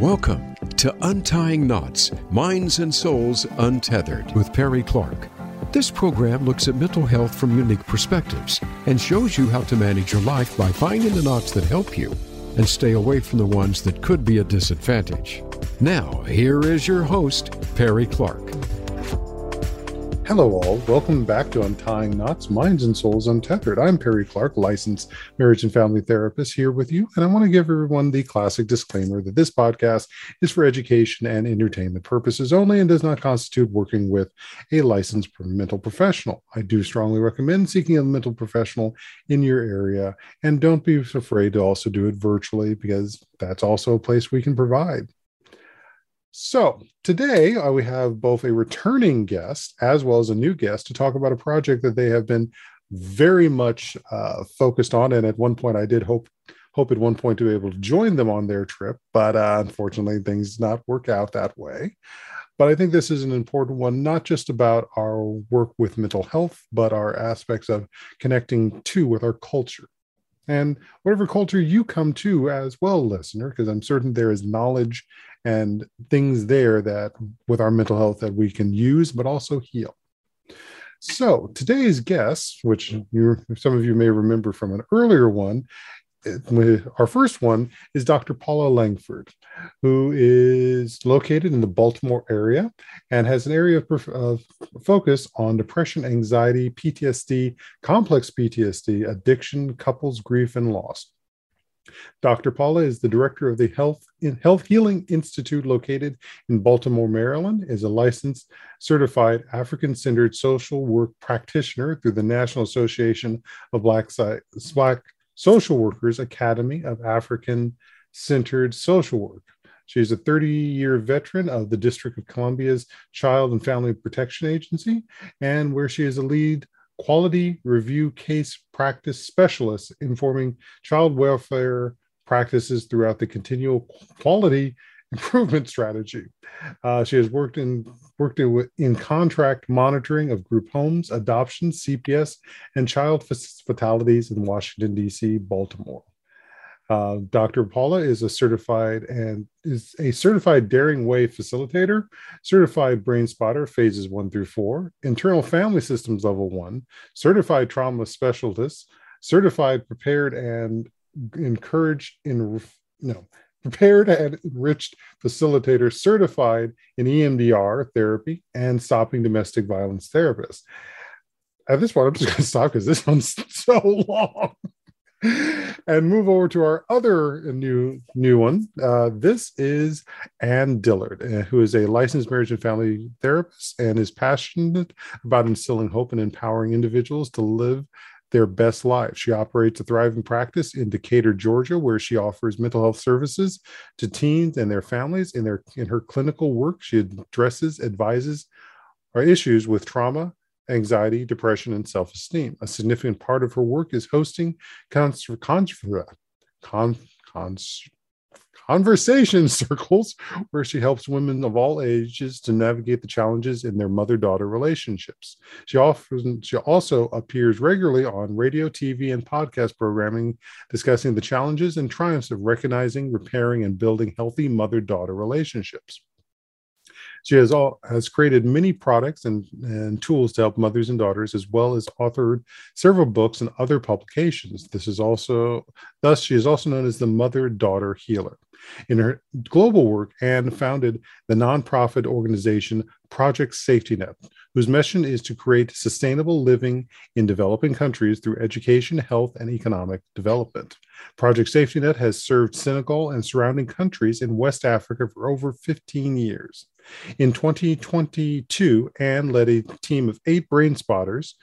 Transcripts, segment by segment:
Welcome to Untying Knots Minds and Souls Untethered with Perry Clark. This program looks at mental health from unique perspectives and shows you how to manage your life by finding the knots that help you and stay away from the ones that could be a disadvantage. Now, here is your host, Perry Clark. Hello, all. Welcome back to Untying Knots, Minds and Souls Untethered. I'm Perry Clark, licensed marriage and family therapist, here with you. And I want to give everyone the classic disclaimer that this podcast is for education and entertainment purposes only and does not constitute working with a licensed mental professional. I do strongly recommend seeking a mental professional in your area. And don't be afraid to also do it virtually because that's also a place we can provide. So today uh, we have both a returning guest as well as a new guest to talk about a project that they have been very much uh, focused on. And at one point, I did hope hope at one point to be able to join them on their trip, but uh, unfortunately, things not work out that way. But I think this is an important one, not just about our work with mental health, but our aspects of connecting to with our culture and whatever culture you come to as well, listener, because I'm certain there is knowledge and things there that with our mental health that we can use, but also heal. So today's guest, which you some of you may remember from an earlier one, eh, our first one is Dr. Paula Langford, who is located in the Baltimore area and has an area of, of, focus on depression, anxiety, PTSD, complex PTSD, addiction, couples, grief, and loss. Dr. Paula is the director of the Health Health Healing Institute located in Baltimore, Maryland, is a licensed certified African-centered social work practitioner through the National Association of Black, Black Social Workers Academy of African Centered Social Work. She is a 30 year veteran of the District of Columbia's Child and Family Protection Agency, and where she is a lead quality review case practice specialist informing child welfare practices throughout the continual quality improvement strategy. Uh, she has worked in worked in, in contract monitoring of group homes, adoptions, CPS, and child fatalities in Washington D.C., Baltimore. Uh, Dr. Paula is a certified and is a certified Daring Way facilitator, certified brain spotter phases one through four, internal family systems level one, certified trauma specialist, certified prepared and encouraged in no prepared and enriched facilitator certified in EMDR therapy and stopping domestic violence therapist. At this point, I'm just going to stop because this one's so long. and move over to our other new new one. Uh, this is Ann Dillard, uh, who is a licensed marriage and family therapist and is passionate about instilling hope and empowering individuals to live their best lives. She operates a thriving practice in Decatur, Georgia, where she offers mental health services to teens and their families. In their in her clinical work, she addresses, advises, or issues with trauma, anxiety, depression, and self-esteem. A significant part of her work is hosting cons- cons- con- cons- conversation circles where she helps women of all ages to navigate the challenges in their mother-daughter relationships. She often she also appears regularly on radio, TV, and podcast programming discussing the challenges and triumphs of recognizing, repairing, and building healthy mother-daughter relationships. She has all has created many products and, and tools to help mothers and daughters, as well as authored several books and other publications. This is also thus she is also known as the mother daughter healer. In her global work, Ann founded the nonprofit organization Project Safety Net, whose mission is to create sustainable living in developing countries through education, health, and economic development. Project Safety Net has served Senegal and surrounding countries in West Africa for over 15 years. In 2022, Anne led a team of eight brain spotters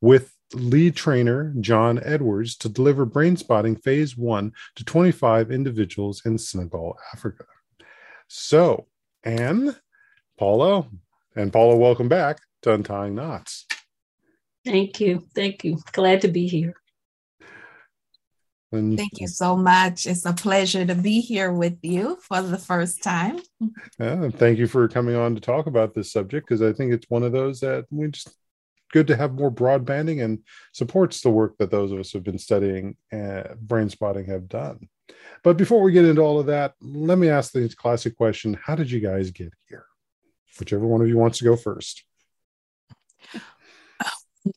with lead trainer John Edwards to deliver brain spotting phase one to 25 individuals in Senegal, Africa. So, Ann, Paula, and Paula, welcome back to Untying Knots. Thank you. Thank you. Glad to be here. And Thank you so much. It's a pleasure to be here with you for the first time. Yeah, thank you for coming on to talk about this subject because I think it's one of those that we just good to have more broadbanding and supports the work that those of us who have been studying uh, brain spotting have done. But before we get into all of that, let me ask the classic question How did you guys get here? Whichever one of you wants to go first.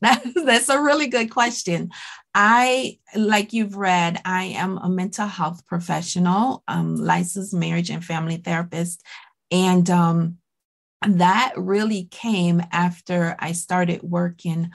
That's a really good question. I, like you've read, I am a mental health professional, um, licensed marriage and family therapist. And um, that really came after I started working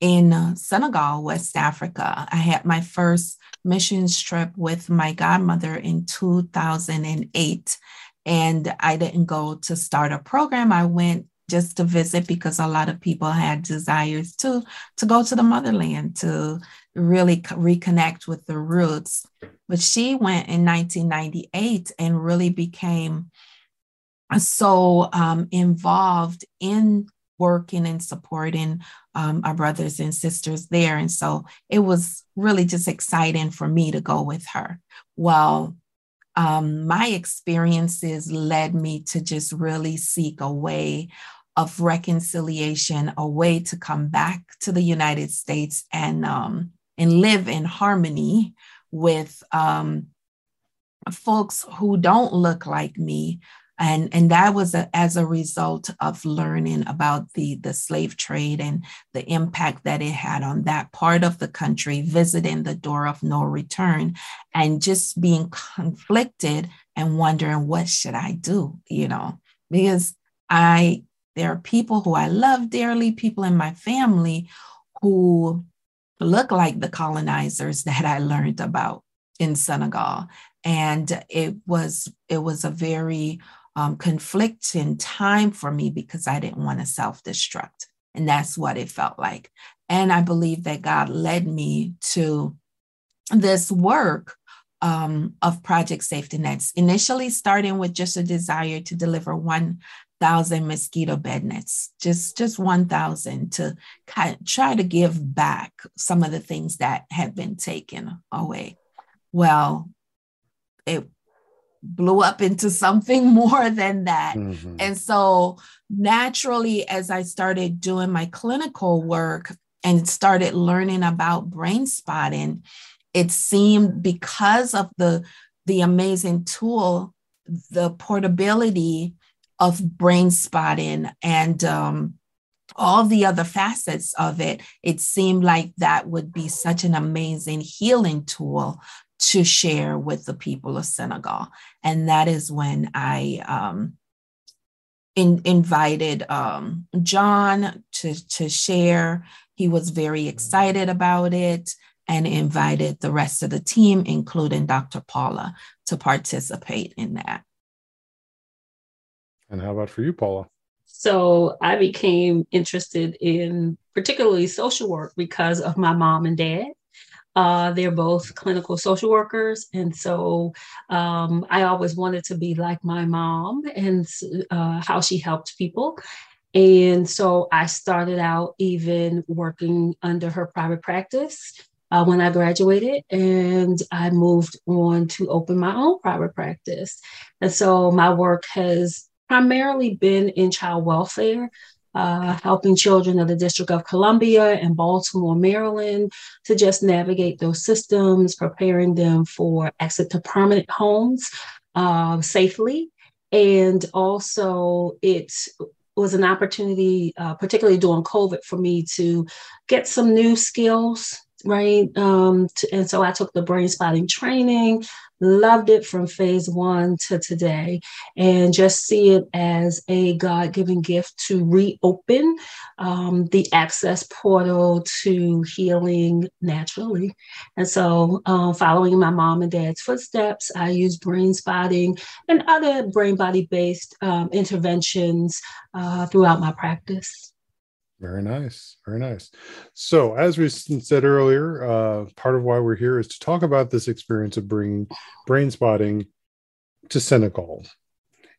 in uh, Senegal, West Africa. I had my first missions trip with my godmother in 2008. And I didn't go to start a program. I went just to visit because a lot of people had desires to to go to the motherland to really reconnect with the roots but she went in 1998 and really became so um, involved in working and supporting um, our brothers and sisters there. And so it was really just exciting for me to go with her. Well, um, my experiences led me to just really seek a way of reconciliation, a way to come back to the United States and um, and live in harmony with um, folks who don't look like me, and and that was a, as a result of learning about the the slave trade and the impact that it had on that part of the country visiting the door of no return and just being conflicted and wondering what should i do you know? Because i there are people who i love dearly people in my family who look like the colonizers that i learned about in senegal. And it was it was a very um, conflicting time for me because I didn't want to self destruct. And that's what it felt like. And I believe that God led me to this work um, of Project Safety Nets, initially starting with just a desire to deliver 1,000 mosquito bed nets, just, just 1,000 to kind of try to give back some of the things that had been taken away. Well, it blew up into something more than that. Mm-hmm. And so, naturally, as I started doing my clinical work and started learning about brain spotting, it seemed because of the the amazing tool, the portability of brain spotting and um, all the other facets of it, it seemed like that would be such an amazing healing tool to share with the people of Senegal. And that is when I um, in, invited um, John to, to share. He was very excited about it and invited the rest of the team, including Dr. Paula, to participate in that. And how about for you, Paula? So I became interested in particularly social work because of my mom and dad. Uh, they're both clinical social workers. And so um, I always wanted to be like my mom and uh, how she helped people. And so I started out even working under her private practice uh, when I graduated, and I moved on to open my own private practice. And so my work has primarily been in child welfare, uh, helping children of the District of Columbia and Baltimore, Maryland, to just navigate those systems, preparing them for exit to permanent homes uh, safely. And also, it was an opportunity, uh, particularly during COVID, for me to get some new skills right? Um, to, and so I took the brain spotting training, loved it from phase one to today, and just see it as a God given gift to reopen um, the access portal to healing naturally. And so, uh, following my mom and dad's footsteps, I use brain spotting and other brain body based um, interventions uh, throughout my practice. Very nice. Very nice. So, as we said earlier, uh, part of why we're here is to talk about this experience of bringing brain spotting to Senegal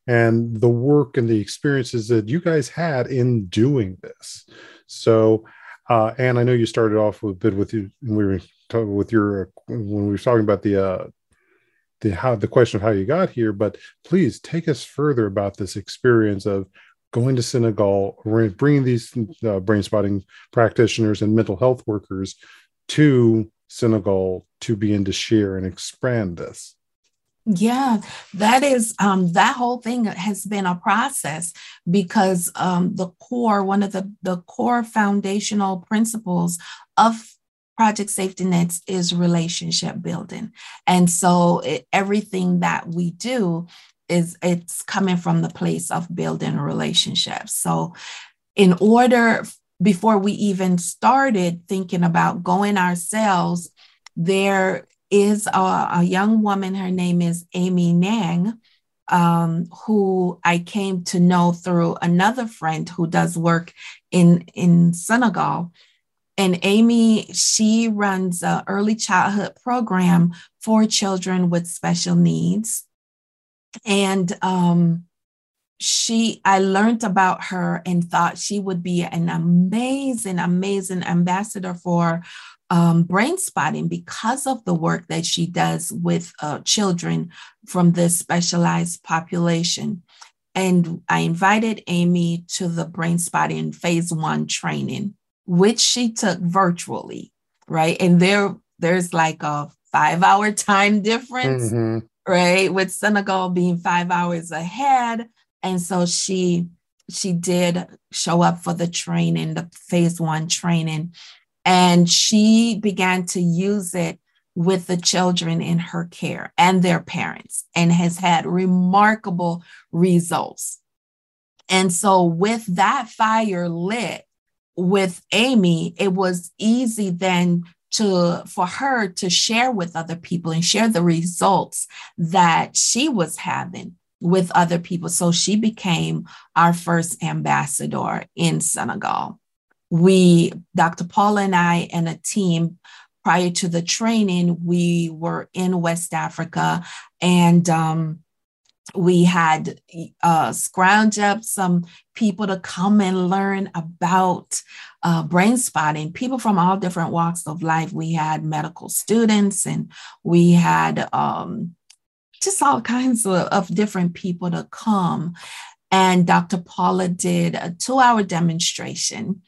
and the work and the experiences that you guys had in doing this. So, uh, and I know you started off with a bit with you, we were talking with your, when we were talking about the, uh, the how the question of how you got here, but please take us further about this experience of going to Senegal, bringing these uh, brain spotting practitioners and mental health workers to Senegal to begin to share and expand this. Yeah, that is um, that whole thing has been a process because um, the core, one of the the core foundational principles of project safety nets is relationship building, and so it, everything that we do is it's coming from the place of building relationships. So, in order before we even started thinking about going ourselves, there is a, a young woman. Her name is Amy Nang. Um, who I came to know through another friend who does work in in Senegal. And Amy, she runs an early childhood program for children with special needs. And um, she, I learned about her and thought she would be an amazing, amazing ambassador for um, brain spotting because of the work that she does with uh, children from this specialized population. And I invited Amy to the brain spotting phase one training, which she took virtually, right? And there, there's like a five hour time difference, mm-hmm. Right? With Senegal being five hours ahead. And so she she did show up for the training, the phase one training. And she began to use it with the children in her care and their parents and has had remarkable results. And so, with that fire lit with Amy, it was easy then to for her to share with other people and share the results that she was having with other people. So she became our first ambassador in Senegal we, Dr. Paula and I, and a team prior to the training, we were in West Africa and um, we had uh, scrounge up some people to come and learn about uh, brain spotting, people from all different walks of life. We had medical students and we had um, just all kinds of, of different people to come. And Dr. Paula did a two hour demonstration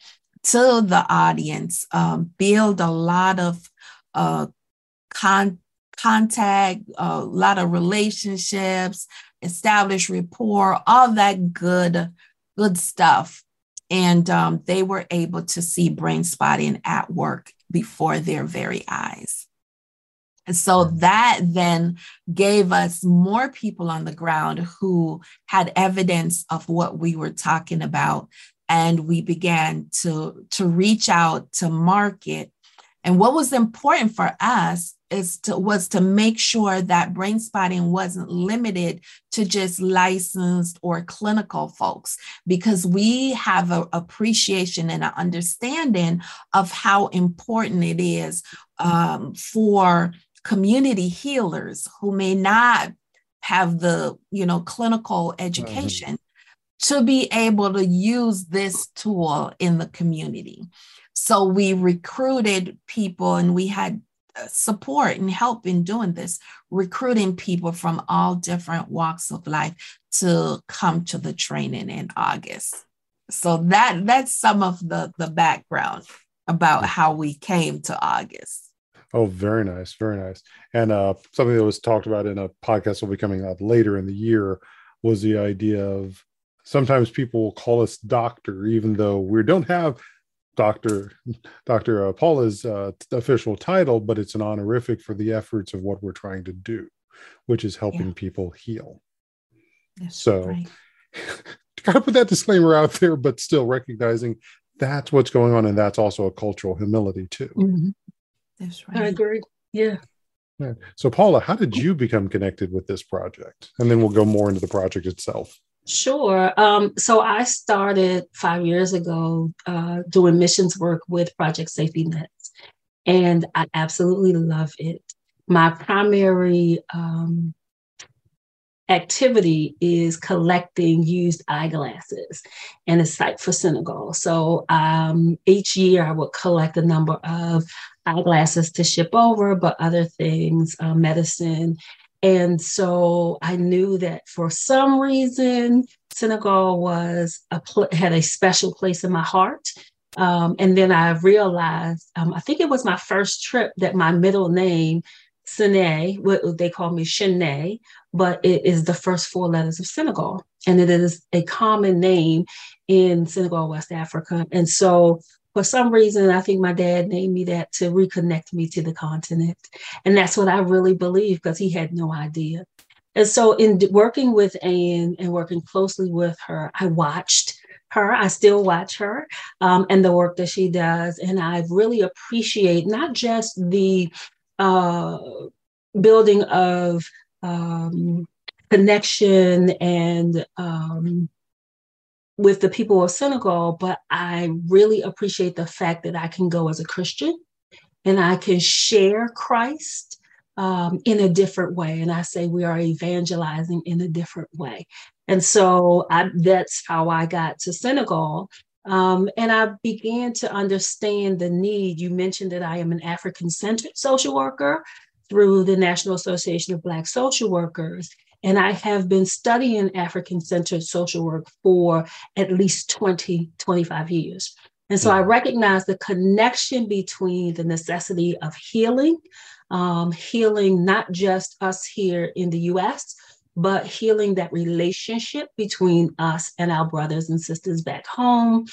to the audience, um, build a lot of uh, con- contact, a lot of relationships, establish rapport, all that good, good stuff. And um, they were able to see brain spotting at work before their very eyes. And so that then gave us more people on the ground who had evidence of what we were talking about and we began to to reach out to market and what was important for us is to was to make sure that brain spotting wasn't limited to just licensed or clinical folks because we have an appreciation and an understanding of how important it is um, for community healers who may not have the you know clinical mm-hmm. education to be able to use this tool in the community. So we recruited people and we had support and help in doing this, recruiting people from all different walks of life to come to the training in August. So that that's some of the the background about how we came to August. Oh, very nice, very nice. And uh, something that was talked about in a podcast will be coming out later in the year was the idea of sometimes people will call us doctor, even though we don't have Dr. Dr. Uh, Paula's uh, official title, but it's an honorific for the efforts of what we're trying to do, which is helping yeah. people heal. That's so, right. gotta put that disclaimer out there, but still recognizing that's what's going on, and that's also a cultural humility too. Mm-hmm. That's right. I agree. Yeah. So, Paula, how did you become connected with this project? And then we'll go more into the project itself. Sure. Um, so I started five years ago uh, doing missions work with Project Safety Nets, and I absolutely love it. My primary um, activity is collecting used eyeglasses and a site for Senegal. So um, each year I would collect a number of eyeglasses to ship over, but other things, uh, medicine, and so I knew that for some reason, Senegal was a pl- had a special place in my heart. Um, and then I realized, um, I think it was my first trip that my middle name Sine, what they call me Shanae, but it is the first four letters of Senegal. And it is a common name in Senegal, West Africa. And so for some reason, I think my dad named me that to reconnect me to the continent. And that's what I really believe because he had no idea. And so, in working with Anne and working closely with her, I watched her. I still watch her um, and the work that she does. And I really appreciate not just the uh, building of um, connection and um, with the people of Senegal, but I really appreciate the fact that I can go as a Christian and I can share Christ um, in a different way. And I say we are evangelizing in a different way. And so I, that's how I got to Senegal. Um, and I began to understand the need. You mentioned that I am an African centered social worker through the National Association of Black Social Workers. And I have been studying African centered social work for at least 20, 25 years. And so I recognize the connection between the necessity of healing, um, healing not just us here in the US, but healing that relationship between us and our brothers and sisters back home.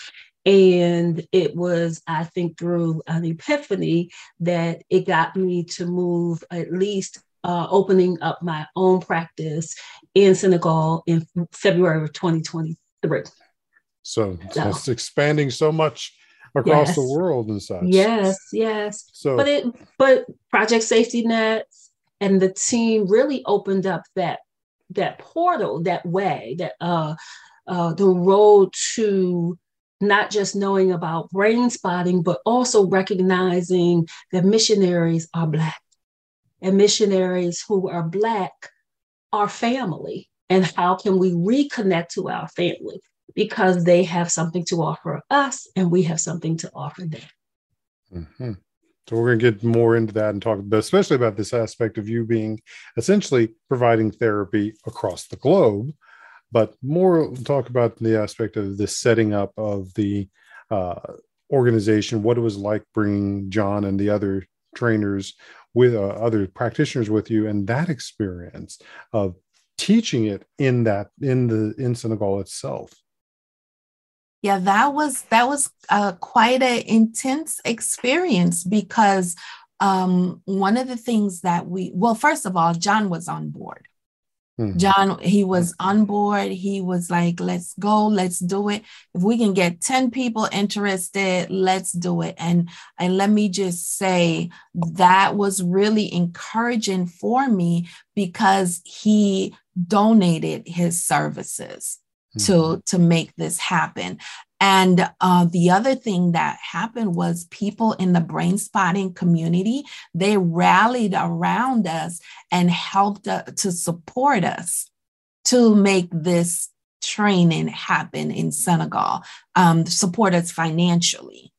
And it was, I think, through an epiphany that it got me to move at least uh, opening up my own practice in Senegal in February of 2023. So, so. it's expanding so much across yes. the world and such. Yes, yes. So, but it, but Project Safety Nets and the team really opened up that that portal, that way, that uh, uh, the road to not just knowing about brain spotting, but also recognizing that missionaries are Black and missionaries who are Black are family. And how can we reconnect to our family? Because they have something to offer us and we have something to offer them. Mm-hmm. So we're going to get more into that and talk, especially about this aspect of you being essentially providing therapy across the globe, but more talk about the aspect of the setting up of the uh, organization, what it was like bringing John and the other trainers with uh, other practitioners with you, and that experience of teaching it in that in the in Senegal itself. Yeah that was that was uh, quite an intense experience because um, one of the things that we well first of all john was on board mm-hmm. john he was on board. He was like let's go. Let's do it. If we can get 10 people interested let's do it. And and let me just say that was really encouraging for me because he donated his services to mm-hmm. to make this happen and uh, the other thing that happened was people in the brain spotting community they rallied around us and helped uh, to support us to make this training happen in senegal um, support us financially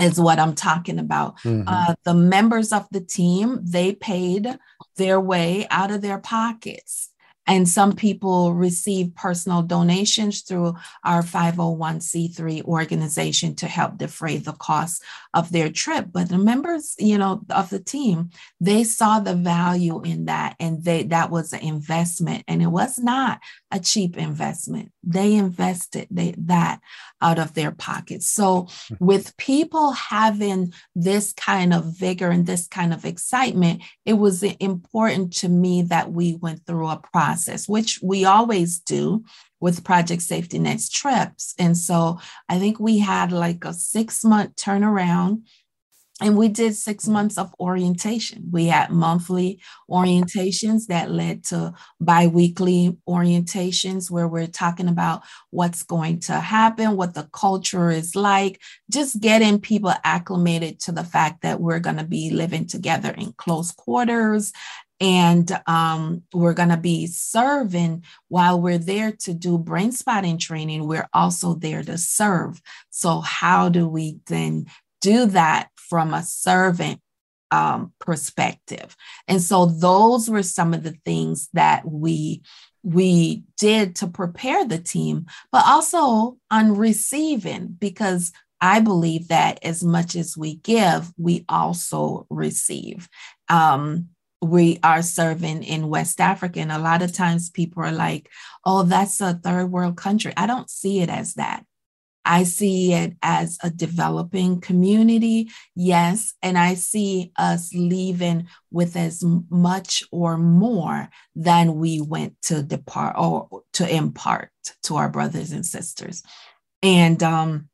is what i'm talking about mm-hmm. uh, the members of the team they paid their way out of their pockets and some people receive personal donations through our 501c3 organization to help defray the cost of their trip. But the members, you know, of the team, they saw the value in that and they that was an investment. And it was not a cheap investment. They invested they, that out of their pockets. So mm-hmm. with people having this kind of vigor and this kind of excitement, it was important to me that we went through a process which we always do with Project Safety Nets trips. And so I think we had like a six month turnaround and we did six months of orientation. We had monthly orientations that led to biweekly orientations where we're talking about what's going to happen, what the culture is like, just getting people acclimated to the fact that we're going to be living together in close quarters and um, we're going to be serving while we're there to do brain spotting training we're also there to serve so how do we then do that from a servant um, perspective and so those were some of the things that we we did to prepare the team but also on receiving because I believe that as much as we give, we also receive. Um, we are serving in West Africa. And a lot of times people are like, oh, that's a third world country. I don't see it as that. I see it as a developing community, yes, and I see us leaving with as much or more than we went to depart or to impart to our brothers and sisters. And um,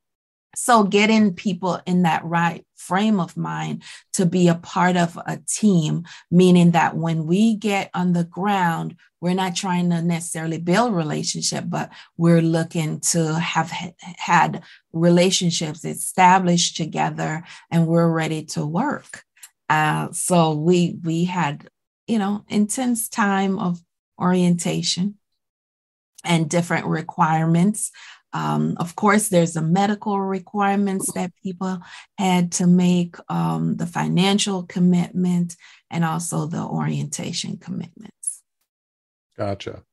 so getting people in that right frame of mind to be a part of a team, meaning that when we get on the ground, we're not trying to necessarily build relationship, but we're looking to have had relationships established together and we're ready to work. Uh, so we we had, you know, intense time of orientation and different requirements um, of course, there's the medical requirements that people had to make, um, the financial commitment, and also the orientation commitments. Gotcha.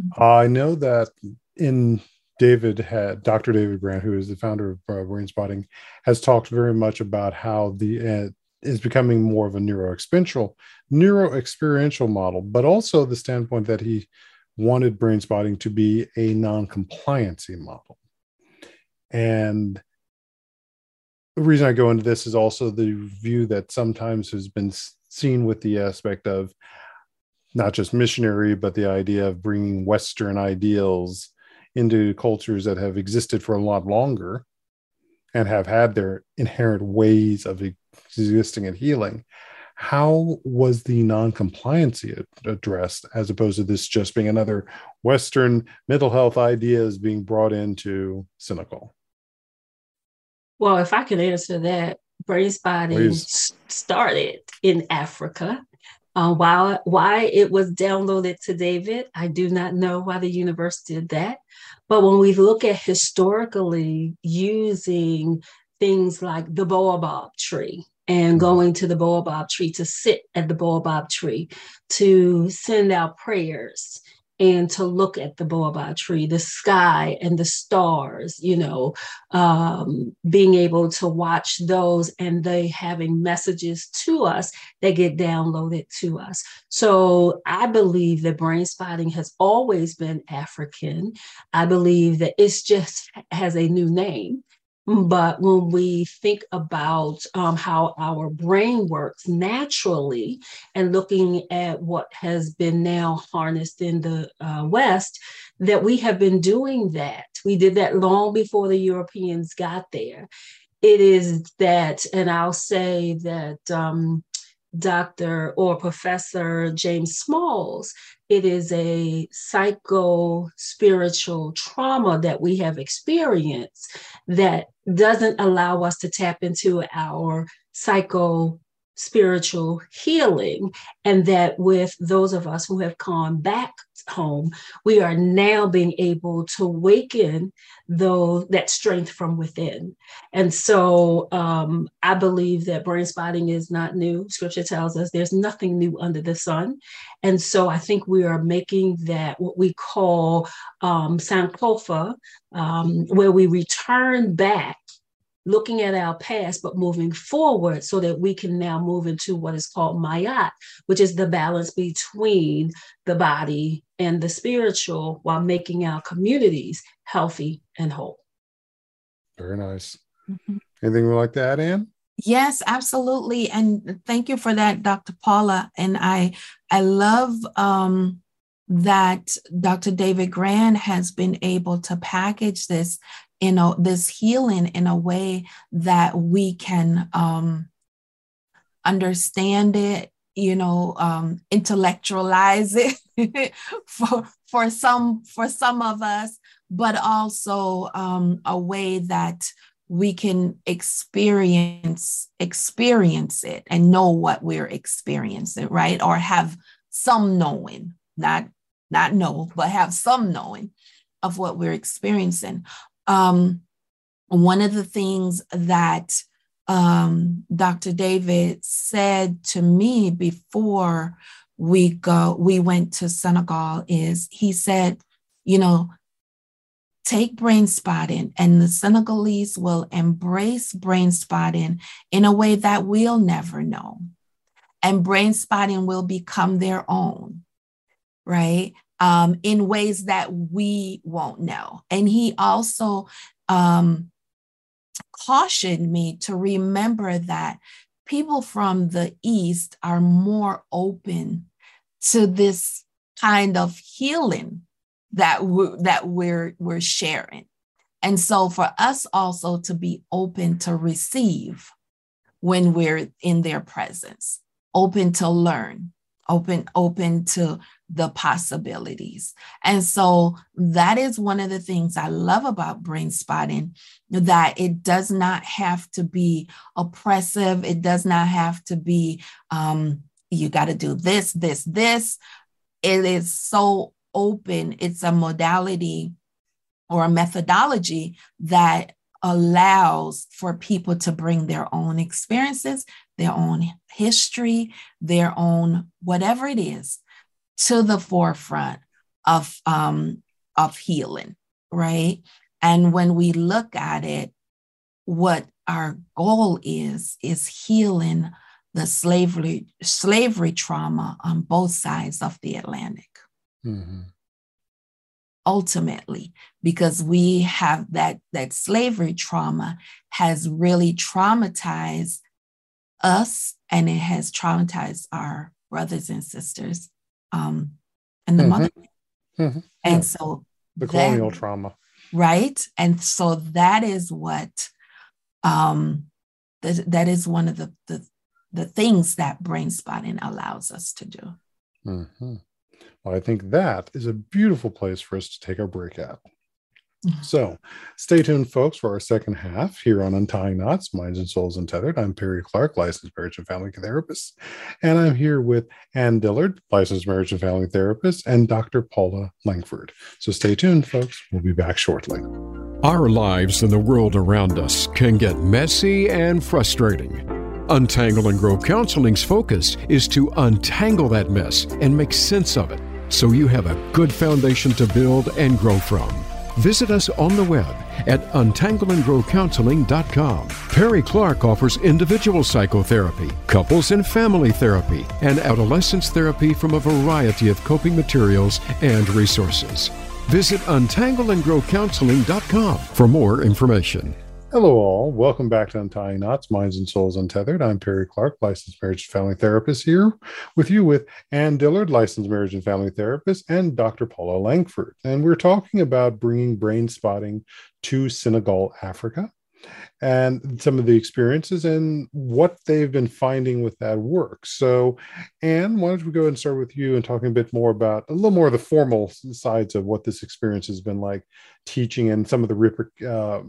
Mm-hmm. I know that in David had Dr. David Grand, who is the founder of uh, Brain Spotting, has talked very much about how the uh, is becoming more of a neuro experiential neuro experiential model, but also the standpoint that he wanted brain spotting to be a non-compliancy model. And the reason I go into this is also the view that sometimes has been seen with the aspect of not just missionary, but the idea of bringing Western ideals into cultures that have existed for a lot longer and have had their inherent ways of existing and healing how was the non-compliancy addressed as opposed to this just being another western mental health ideas being brought into Senegal well if i could answer that brain spotting started in africa. Uh, why, why it was downloaded to david i do not know why the universe did that. But when we look at historically using things like the baobab tree and going to the baobab tree to sit at the baobab tree to send out prayers and to look at the baobab tree, the sky and the stars, you know, um, being able to watch those and they having messages to us that get downloaded to us. So I believe that brain spotting has always been African. I believe that it's just has a new name. But when we think about um, how our brain works naturally and looking at what has been now harnessed in the uh, West, that we have been doing that. We did that long before the Europeans got there. It is that, and I'll say that um, Dr. or Professor James Smalls it is a psycho spiritual trauma that we have experienced that doesn't allow us to tap into our psycho spiritual healing and that with those of us who have gone back home we are now being able to awaken though that strength from within. And so um, i believe that brain spotting is not new. Scripture tells us there's nothing new under the sun. And so i think we are making that what we call um, sankofa um, where we return back looking at our past, but moving forward so that we can now move into what is called Ma'at, which is the balance between the body and the spiritual while making our communities healthy and whole. Very nice. Mm-hmm. Anything we like to add, Anne? Yes, absolutely. And thank you for that, Dr. Paula. And I I love um that Dr. David Grand has been able to package this in a, this healing in a way that we can um, understand it, you know, um, intellectualize it for for some for some of us, but also um, a way that we can experience experience it and know what we're experiencing, right? Or have some knowing, not not know, but have some knowing of what we're experiencing um, one of the things that um, Dr. David said to me before we go, we went to Senegal is he said, you know, take brain spotting and the Senegalese will embrace brain spotting in a way that we'll never know. and brain spotting will become their own, right? Um, in ways that we won't know. And he also um, cautioned me to remember that people from the East are more open to this kind of healing that we're, that we're, we're sharing. And so for us also to be open to receive when we're in their presence, open to learn, open open to the possibilities. And so that is one of the things I love about brain spotting that it does not have to be oppressive. It does not have to be um, you got to do this, this, this. It is so open. It's a modality or a methodology that allows for people to bring their own experiences, their own history, their own whatever it is to the forefront of um, of healing, right? And when we look at it, what our goal is is healing the slavery slavery trauma on both sides of the Atlantic. Mm-hmm ultimately because we have that that slavery trauma has really traumatized us and it has traumatized our brothers and sisters um, and the mm-hmm. mother mm-hmm. and yeah. so the colonial that, trauma right and so that is what um that, that is one of the, the the things that brain spotting allows us to do mm-hmm. Well, I think that is a beautiful place for us to take our break at. Mm-hmm. So stay tuned, folks, for our second half here on Untying Knots, Minds and Souls Untethered. I'm Perry Clark, licensed marriage and family therapist. And I'm here with Ann Dillard, licensed marriage and family therapist, and Dr. Paula Langford. So stay tuned, folks. We'll be back shortly. Our lives and the world around us can get messy and frustrating. Untangle and Grow Counseling's focus is to untangle that mess and make sense of it so you have a good foundation to build and grow from. Visit us on the web at untangleandgrowcounseling.com. Perry Clark offers individual psychotherapy, couples and family therapy, and adolescence therapy from a variety of coping materials and resources. Visit untangleandgrowcounseling.com for more information. Hello, all. Welcome back to Untying Knots, Minds and Souls Untethered. I'm Perry Clark, licensed marriage and family therapist, here with you with Ann Dillard, licensed marriage and family therapist, and Dr. Paula Langford. And we're talking about bringing brain spotting to Senegal, Africa, and some of the experiences and what they've been finding with that work. So, Ann, why don't we go ahead and start with you and talking a bit more about a little more of the formal sides of what this experience has been like teaching and some of the uh,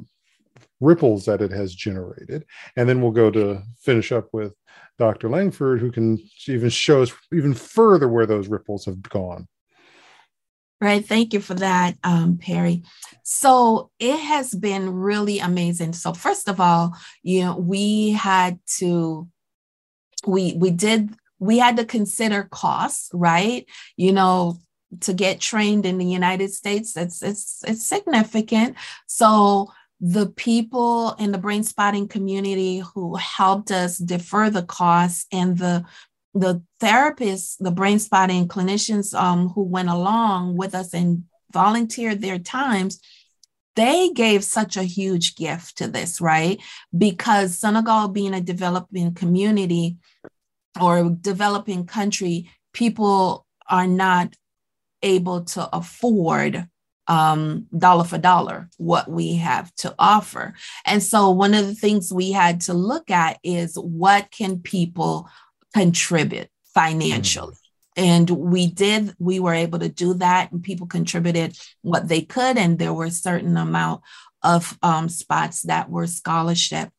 ripples that it has generated. And then we'll go to finish up with Dr. Langford, who can even show us even further where those ripples have gone. Right. Thank you for that, um, Perry. So it has been really amazing. So first of all, you know, we had to, we we did we had to consider costs, right? You know, to get trained in the United States, it's it's it's significant. So the people in the brain spotting community who helped us defer the costs and the the therapists, the brain spotting clinicians um, who went along with us and volunteered their times, they gave such a huge gift to this, right? Because Senegal being a developing community or developing country, people are not able to afford um, dollar for dollar what we have to offer. And so, one of the things we had to look at is what can people contribute financially. Mm. And we did, we were able to do that, and people contributed what they could. And there were a certain amount of um, spots that were scholarship.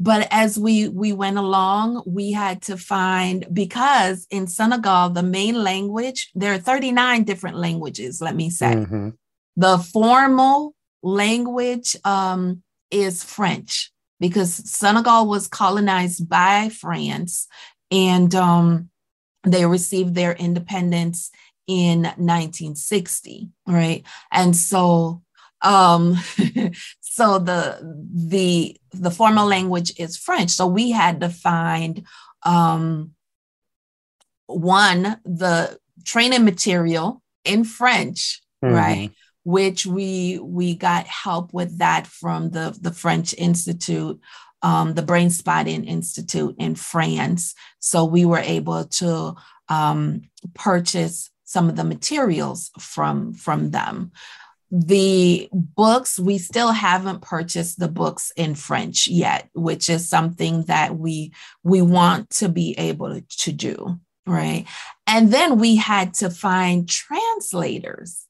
But as we we went along, we had to find because in Senegal, the main language, there are 39 different languages, let me say. Mm-hmm. The formal language um, is French because Senegal was colonized by France and um, they received their independence in 1960, right? And so um so the the the formal language is french so we had to find um one the training material in French, mm-hmm. right? Which we we got help with that from the the French Institute, um, the Brain Spotting Institute in France. So we were able to um, purchase some of the materials from from them. The books we still haven't purchased the books in french yet which is something that we we want to be able to, to do right? And then we had to find translators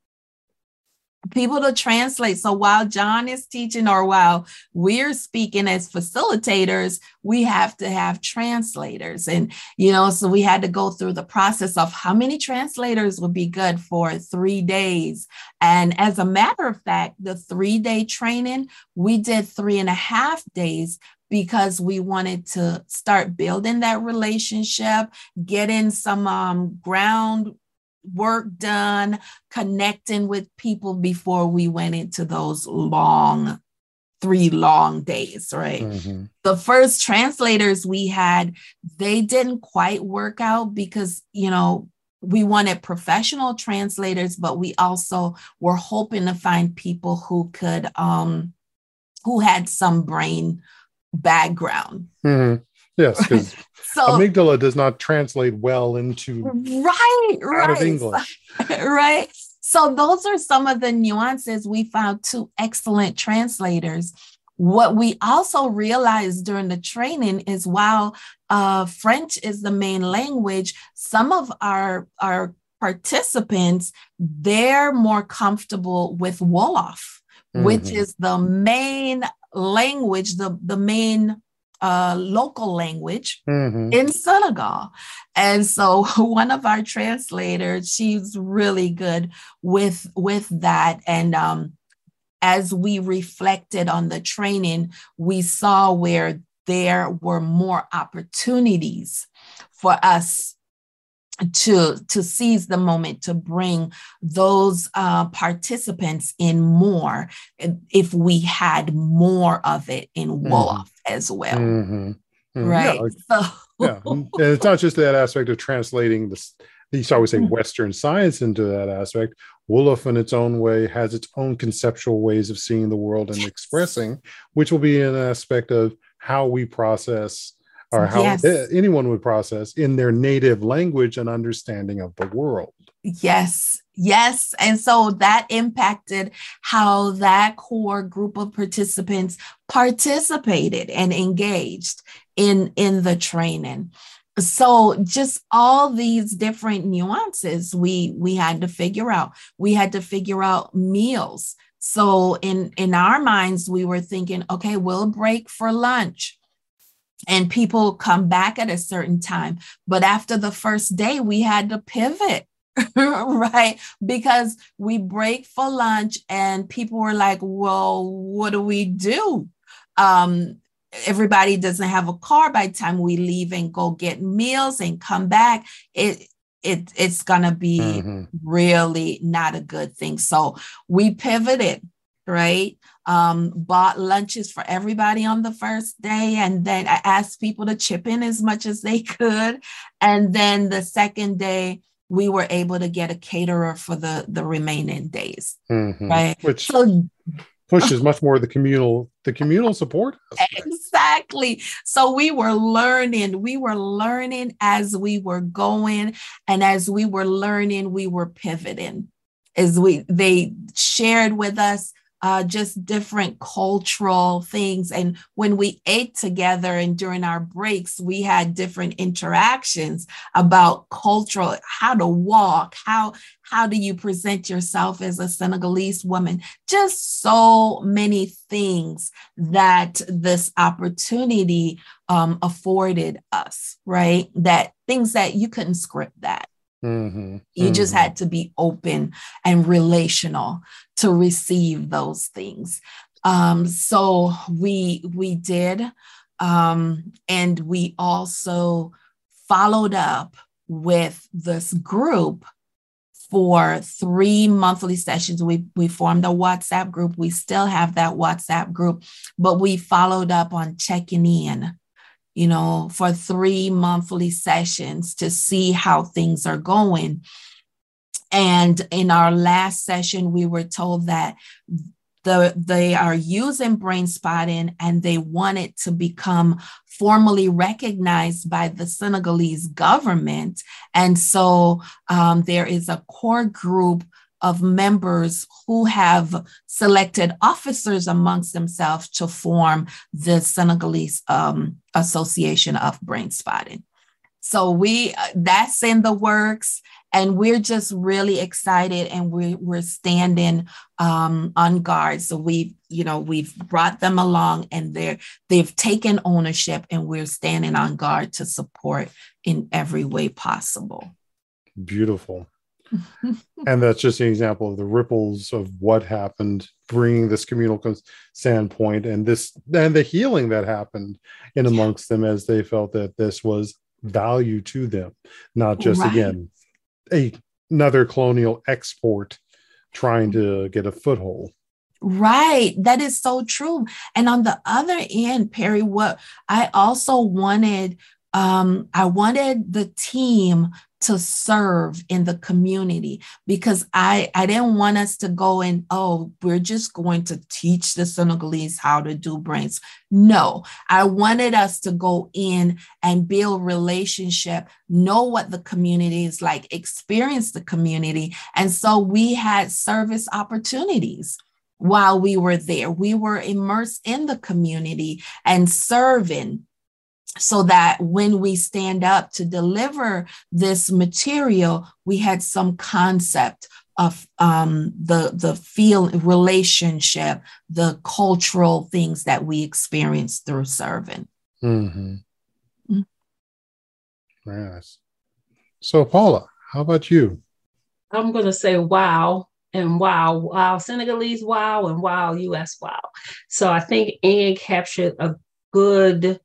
people to translate. So while John is teaching or while we're speaking as facilitators, we have to have translators. And, you know, so we had to go through the process of how many translators would be good for three days. And as a matter of fact, the three day training, we did three and a half days because we wanted to start building that relationship, getting some um, ground work done, connecting with people before we went into those long, three long days, right? Mm-hmm. The first translators we had, they didn't quite work out because, you know, we wanted professional translators, but we also were hoping to find people who could, um, who had some brain background. Mm-hmm. Yes, because so, amygdala does not translate well into right, right, of English. right. So those are some of the nuances we found two excellent translators. What we also realized during the training is while uh, French is the main language, some of our our participants they're more comfortable with Wolof, mm-hmm. which is the main language, the the main uh, local language mm-hmm. in Senegal. And so one of our translators, she's really good with with that. And um, as we reflected on the training, we saw where there were more opportunities for us to to seize the moment to bring those uh, participants in more if we had more of it in mm-hmm. Wolof as well mm-hmm. Mm-hmm. right yeah, so yeah and it's not just that aspect of translating this you always say mm-hmm. western science into that aspect Wolof in its own way has its own conceptual ways of seeing the world and expressing which will be an aspect of how we process or how yes. anyone would process in their native language and understanding of the world. Yes, yes. And so that impacted how that core group of participants participated and engaged in, in the training. So just all these different nuances we we had to figure out. We had to figure out meals. So in in our minds we were thinking, okay, we'll break for lunch and people come back at a certain time. But after the first day, we had to pivot. right? Because we break for lunch and people were like, well, what do we do? Um, everybody doesn't have a car by the time we leave and go get meals and come back. It it it's gonna be mm-hmm. really not a good thing. So we pivoted, right? Um, bought lunches for everybody on the first day. And then I asked people to chip in as much as they could. And then the second day, we were able to get a caterer for the, the remaining days. Mm-hmm. Right. Which so, pushes much more the communal the communal support exactly so we were learning we were learning as we were going and as we were learning we were pivoting as we they shared with us uh, just different cultural things. And when we ate together and during our breaks, we had different interactions about cultural, how to walk, how how do you present yourself as a Senegalese woman? Just so many things that this opportunity um, afforded us, right? That things that you couldn't script that. Mm-hmm. You mm-hmm. just had to be open and relational to receive those things. Um, so we we did, um, and we also followed up with this group for three monthly sessions. We we formed a WhatsApp group. We still have that WhatsApp group, but we followed up on checking in you know, for three monthly sessions to see how things are going. And in our last session, we were told that the, they are using brain spotting and they want it to become formally recognized by the Senegalese government. And so um, there is a core group of members who have selected officers amongst themselves to form the Senegalese um, Association of Brain Spotting. So we uh, that's in the works, and we're just really excited, and we, we're standing um, on guard. So we've you know we've brought them along, and they're they've taken ownership, and we're standing on guard to support in every way possible. Beautiful and that's just an example of the ripples of what happened bringing this communal standpoint and this and the healing that happened in amongst them as they felt that this was value to them not just right. again a, another colonial export trying to get a foothold Right. That is so true. And on the other end, Perry, what I also wanted, um, I wanted the team to serve in the community because I, I didn't want us to go and, oh, we're just going to teach the Senegalese how to do brains. No, I wanted us to go in and build relationship, know what the community is like, experience the community. And so we had service opportunities while we were there. We were immersed in the community and serving so that when we stand up to deliver this material, we had some concept of um, the the feel relationship, the cultural things that we experience through serving. Mm-hmm. Mm-hmm. Yes. So, Paula, how about you? I'm going to say wow and wow, wow, Senegalese wow, and wow, US wow. So I think Ann captured a good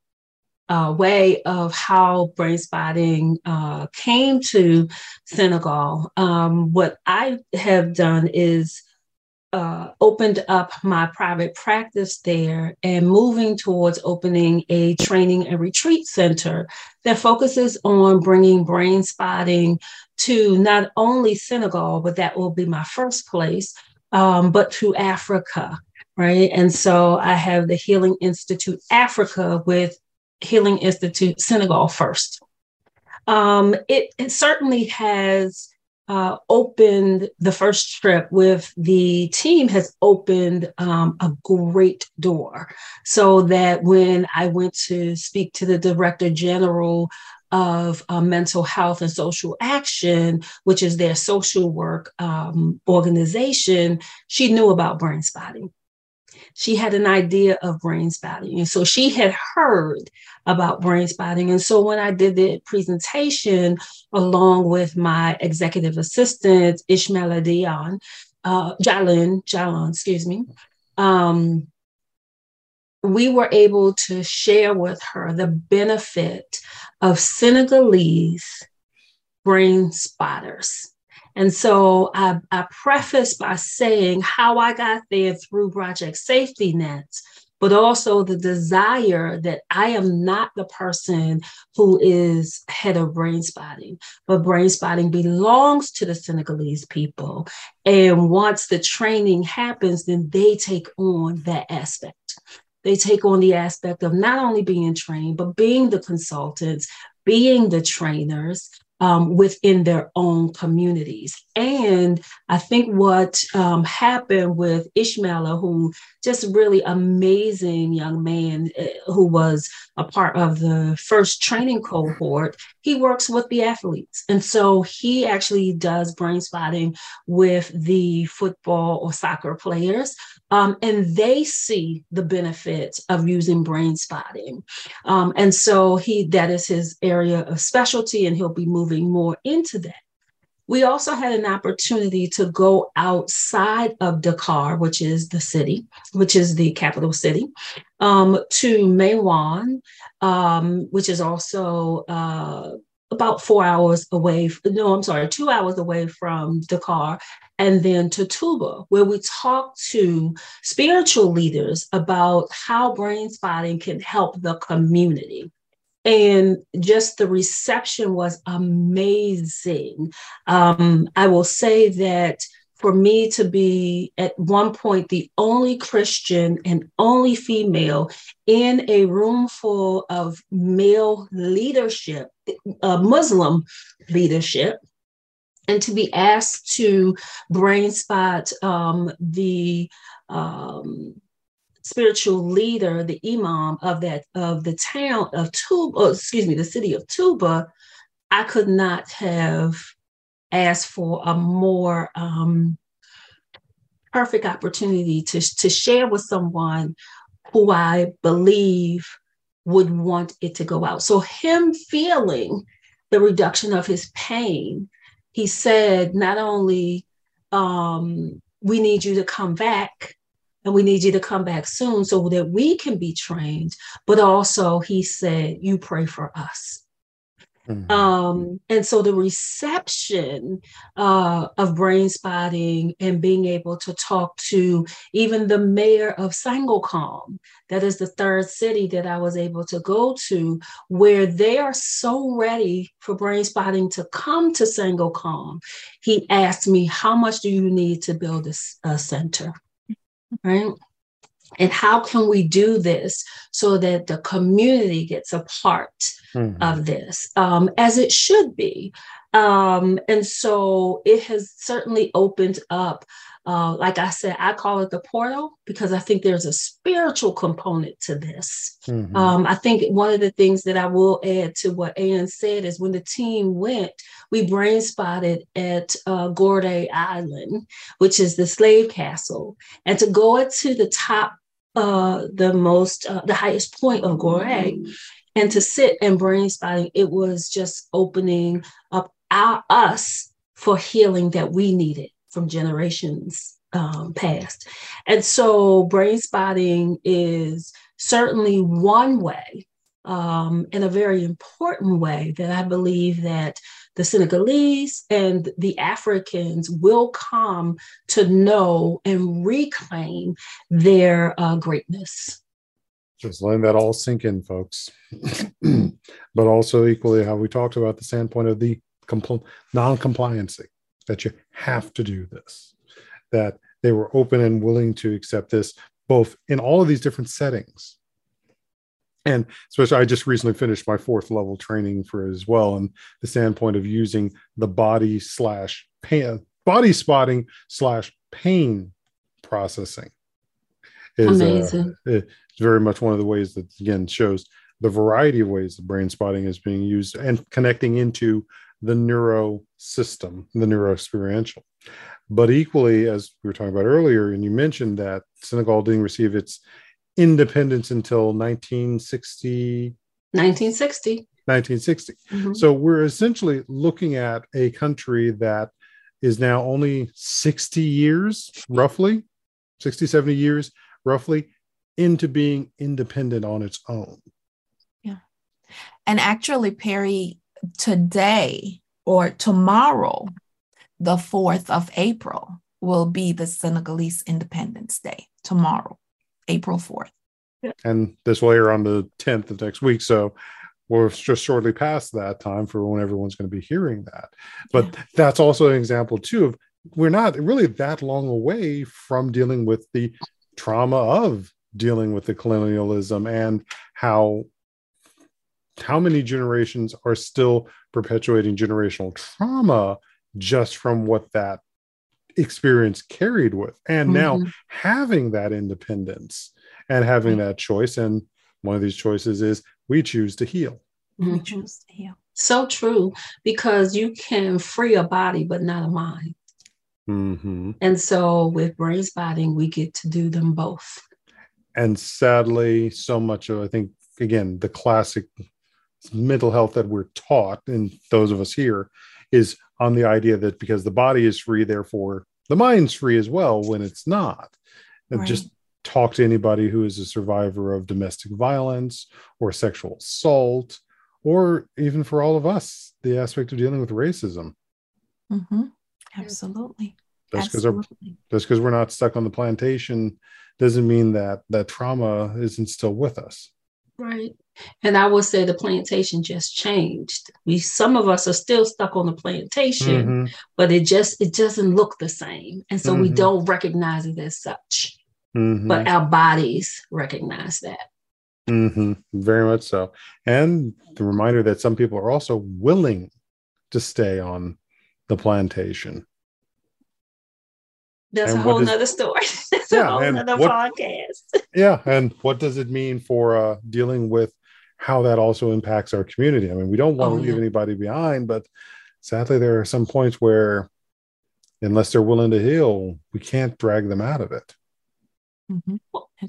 uh, way of how brain spotting uh, came to Senegal. Um, what I have done is uh, opened up my private practice there and moving towards opening a training and retreat center that focuses on bringing brain spotting to not only Senegal, but that will be my first place, um, but to Africa right? And so I have the Healing Institute Africa with Healing Institute Senegal first. Um, it, it, certainly has uh, opened the first trip with the team has opened um, a great door so that when I went to speak to the director general of uh, mental health and social action, which is their social work um, organization, she knew about brain spotting she had an idea of brain spotting. And so she had heard about brain spotting. And so when I did the presentation along with my executive assistant, Ishmael Dion, uh, Jalin, Jalon, excuse me, um, we were able to share with her the benefit of Senegalese brain spotters. And so I, I preface by saying how I got there through Project Safety Nets, but also the desire that I am not the person who is head of brain spotting, but brain spotting belongs to the Senegalese people. And once the training happens, then they take on that aspect. They take on the aspect of not only being trained, but being the consultants, being the trainers, um, within their own communities. And I think what um, happened with Ishmael, who just really amazing young man eh, who was a part of the first training cohort, he works with the athletes. And so he actually does brain spotting with the football or soccer players. Um, and they see the benefits of using brain spotting. Um, and so he that is his area of specialty, and he'll be moving more into that. We also had an opportunity to go outside of Dakar, which is the city, which is the capital city, um, to Mewan, um, which is also uh, about four hours away. No, I'm sorry, two hours away from Dakar, and then to Touba, where we talk to spiritual leaders about how brain spotting can help the community. and just the reception was amazing. Um, I will say that for me to be at one point the only Christian and only female in a room full of male leadership, uh, Muslim leadership, and to be asked to brain spot um, the um, spiritual leader, the imam of that of the town of Touba, oh, excuse me, the city of Touba, I could not have asked for a more um, perfect opportunity to, to share with someone who I believe would want it to go out. So him feeling the reduction of his pain, he said, not only um, we need you to come back, and we need you to come back soon so that we can be trained. But also, he said, You pray for us. Mm-hmm. Um, and so the reception uh, of brain spotting and being able to talk to even the mayor of Sangalkam, that is the third city that I was able to go to, where they are so ready for brain spotting to come to Sangalkam. He asked me, How much do you need to build a, a center? right? And how can we do this so that the community gets a part mm-hmm. of this, um, as it should be? Um, and so it has certainly opened up uh, like I said, I call it the portal because I think there's a spiritual component to this. Mm-hmm. Um, I think one of the things that I will add to what Ann said is when the team went, we brain spotted at uh, Gorée Island, which is the slave castle, and to go to the top, uh, the most, uh, the highest point of Gorée. And to sit and brain spotting, it was just opening up our us for healing that we needed from generations um, past. And so brain spotting is certainly one way, um, in a very important way, that I believe that the Senegalese and the Africans will come to know and reclaim their uh, greatness. Just letting that all sink in, folks. but also equally how we talked about the standpoint of the compl- non-compliancy that you have to do this, that they were open and willing to accept this, both in all of these different settings. And especially, I just recently finished my fourth level training for as well, and the standpoint of using the body slash pain, body spotting slash pain processing is uh, it's very much one of the ways that again shows the variety of ways that brain spotting is being used and connecting into the neuro system, the neuro experiential. But equally, as we were talking about earlier, and you mentioned that Senegal didn't receive its independence until 1960. 1960. 1960. Mm-hmm. So we're essentially looking at a country that is now only 60 years, roughly, 60, 70 years, roughly, into being independent on its own. Yeah. And actually, Perry, today or tomorrow, the 4th of April, will be the Senegalese Independence Day, tomorrow, April 4th. And this will air on the 10th of next week. So we're just shortly past that time for when everyone's going to be hearing that. But yeah. that's also an example, too, of we're not really that long away from dealing with the trauma of dealing with the colonialism and how how many generations are still perpetuating generational trauma just from what that experience carried with and mm-hmm. now having that independence and having that choice and one of these choices is we choose to heal mm-hmm. we choose to heal so true because you can free a body but not a mind mm-hmm. and so with brain spotting we get to do them both and sadly so much of i think again the classic mental health that we're taught, and those of us here, is on the idea that because the body is free, therefore the mind's free as well when it's not. Right. Just talk to anybody who is a survivor of domestic violence or sexual assault, or even for all of us, the aspect of dealing with racism. Mm-hmm. Absolutely. Just because just because we're not stuck on the plantation doesn't mean that that trauma isn't still with us. Right. And I will say the plantation just changed. We some of us are still stuck on the plantation, mm-hmm. but it just it doesn't look the same. And so mm-hmm. we don't recognize it as such. Mm-hmm. But our bodies recognize that. Mm-hmm. Very much so. And the reminder that some people are also willing to stay on the plantation. That's and a whole nother story. That's yeah, a whole nother podcast. yeah. And what does it mean for uh, dealing with how that also impacts our community? I mean, we don't want oh, to leave yeah. anybody behind, but sadly, there are some points where, unless they're willing to heal, we can't drag them out of it. Mm-hmm.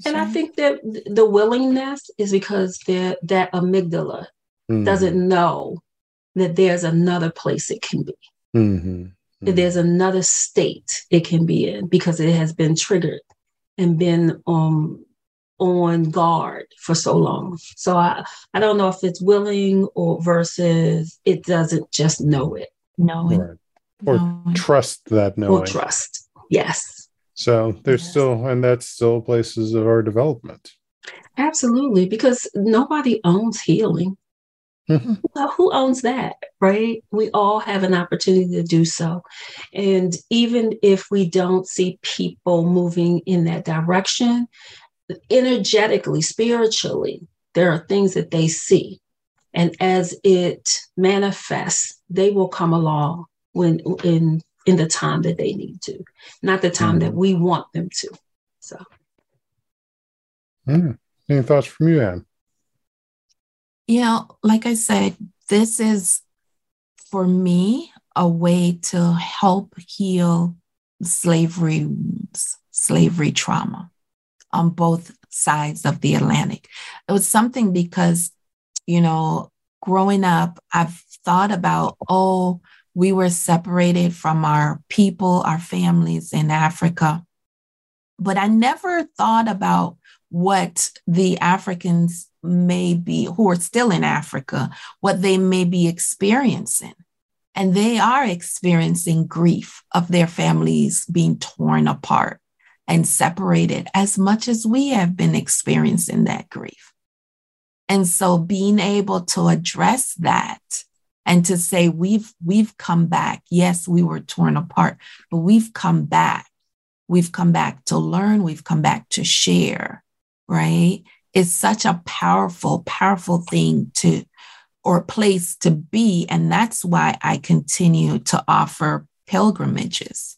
And right. I think that the willingness is because that amygdala mm-hmm. doesn't know that there's another place it can be. Mm-hmm. That there's another state it can be in because it has been triggered and been um, on guard for so long. So I, I don't know if it's willing or versus it doesn't just know it. Know it. Right. Or know trust that knowing. Or trust. Yes. So there's yes. still, and that's still places of our development. Absolutely, because nobody owns healing. Mm-hmm. Well, who owns that, right? We all have an opportunity to do so. And even if we don't see people moving in that direction, energetically, spiritually, there are things that they see. And as it manifests, they will come along when in in the time that they need to, not the time mm. that we want them to. So, mm. any thoughts from you, Ann? Yeah, like I said, this is for me a way to help heal slavery slavery trauma on both sides of the Atlantic. It was something because, you know, growing up, I've thought about, oh, we were separated from our people, our families in Africa. But I never thought about what the Africans may be, who are still in Africa, what they may be experiencing. And they are experiencing grief of their families being torn apart and separated as much as we have been experiencing that grief. And so being able to address that and to say we've we've come back yes we were torn apart but we've come back we've come back to learn we've come back to share right it's such a powerful powerful thing to or place to be and that's why i continue to offer pilgrimages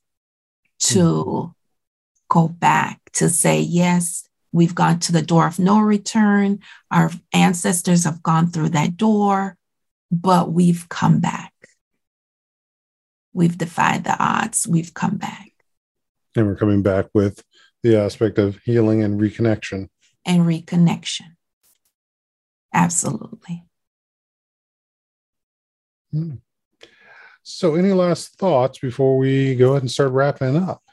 to mm. go back to say yes we've gone to the door of no return our ancestors have gone through that door but we've come back. We've defied the odds. We've come back. And we're coming back with the aspect of healing and reconnection. And reconnection. Absolutely. Hmm. So, any last thoughts before we go ahead and start wrapping up?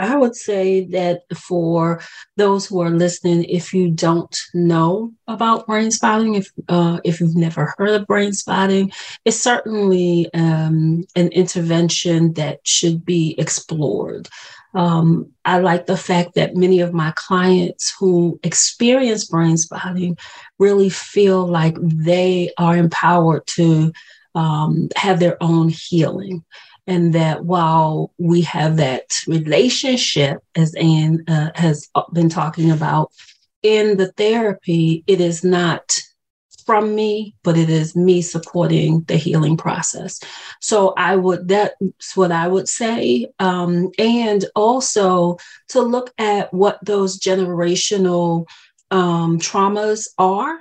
I would say that for those who are listening, if you don't know about brain spotting, if uh, if you've never heard of brain spotting, it's certainly um, an intervention that should be explored. Um, I like the fact that many of my clients who experience brain spotting really feel like they are empowered to um, have their own healing and that while we have that relationship, as Ann uh, has been talking about, in the therapy, it is not from me, but it is me supporting the healing process. So I would, that's what I would say. Um, and also to look at what those generational um, traumas are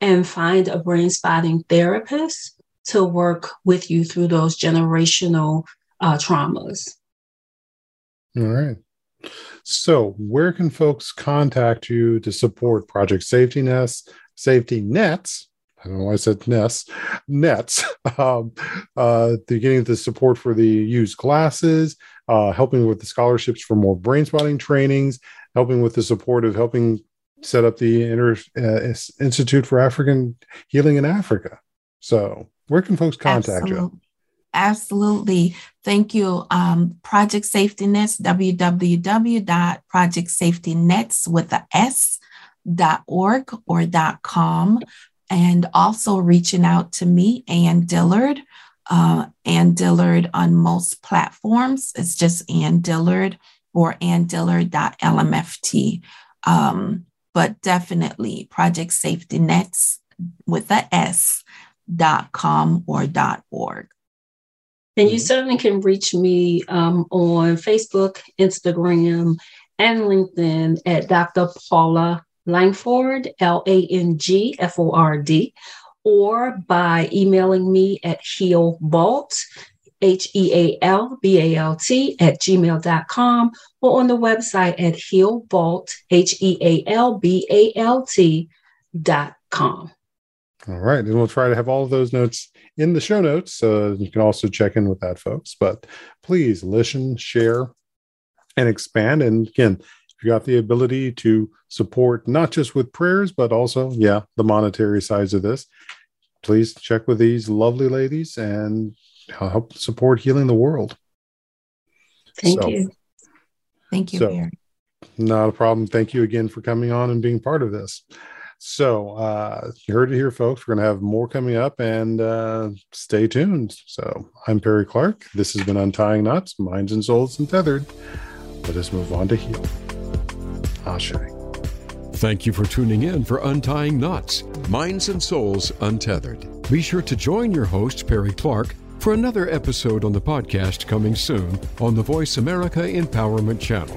and find a brain spotting therapist to work with you through those generational uh, traumas. All right. So, where can folks contact you to support Project Safety Nets? Safety Nets. I don't know why I said nets. Nets. Um, uh, getting the support for the used classes, uh, helping with the scholarships for more brain spotting trainings, helping with the support of helping set up the Inter, uh, Institute for African Healing in Africa. So, where can folks contact Absolutely. you? Absolutely. Thank you. Um, Project Safety Nets, www.projectsafetynets with or .com and also reaching out to me, Ann Dillard. Uh, Ann Dillard on most platforms. It's just Ann Dillard or anndillard.lmft. Um, but definitely Project Safety Nets with S com or org. And you certainly can reach me um, on Facebook, Instagram, and LinkedIn at Dr. Paula Langford, L A N G F O R D, or by emailing me at healbalt, H E A L B A L T, at gmail.com, or on the website at healbalt, H E A L B A L T dot com. All right. And we'll try to have all of those notes in the show notes. So you can also check in with that, folks. But please listen, share, and expand. And again, if you got the ability to support not just with prayers, but also, yeah, the monetary sides of this, please check with these lovely ladies and help support healing the world. Thank so, you. Thank you, so, Not a problem. Thank you again for coming on and being part of this. So uh, you heard it here, folks. We're going to have more coming up and uh, stay tuned. So I'm Perry Clark. This has been Untying Knots, Minds and Souls Untethered. Let us move on to heal. Ashe. Thank you for tuning in for Untying Knots, Minds and Souls Untethered. Be sure to join your host, Perry Clark, for another episode on the podcast coming soon on the Voice America Empowerment Channel.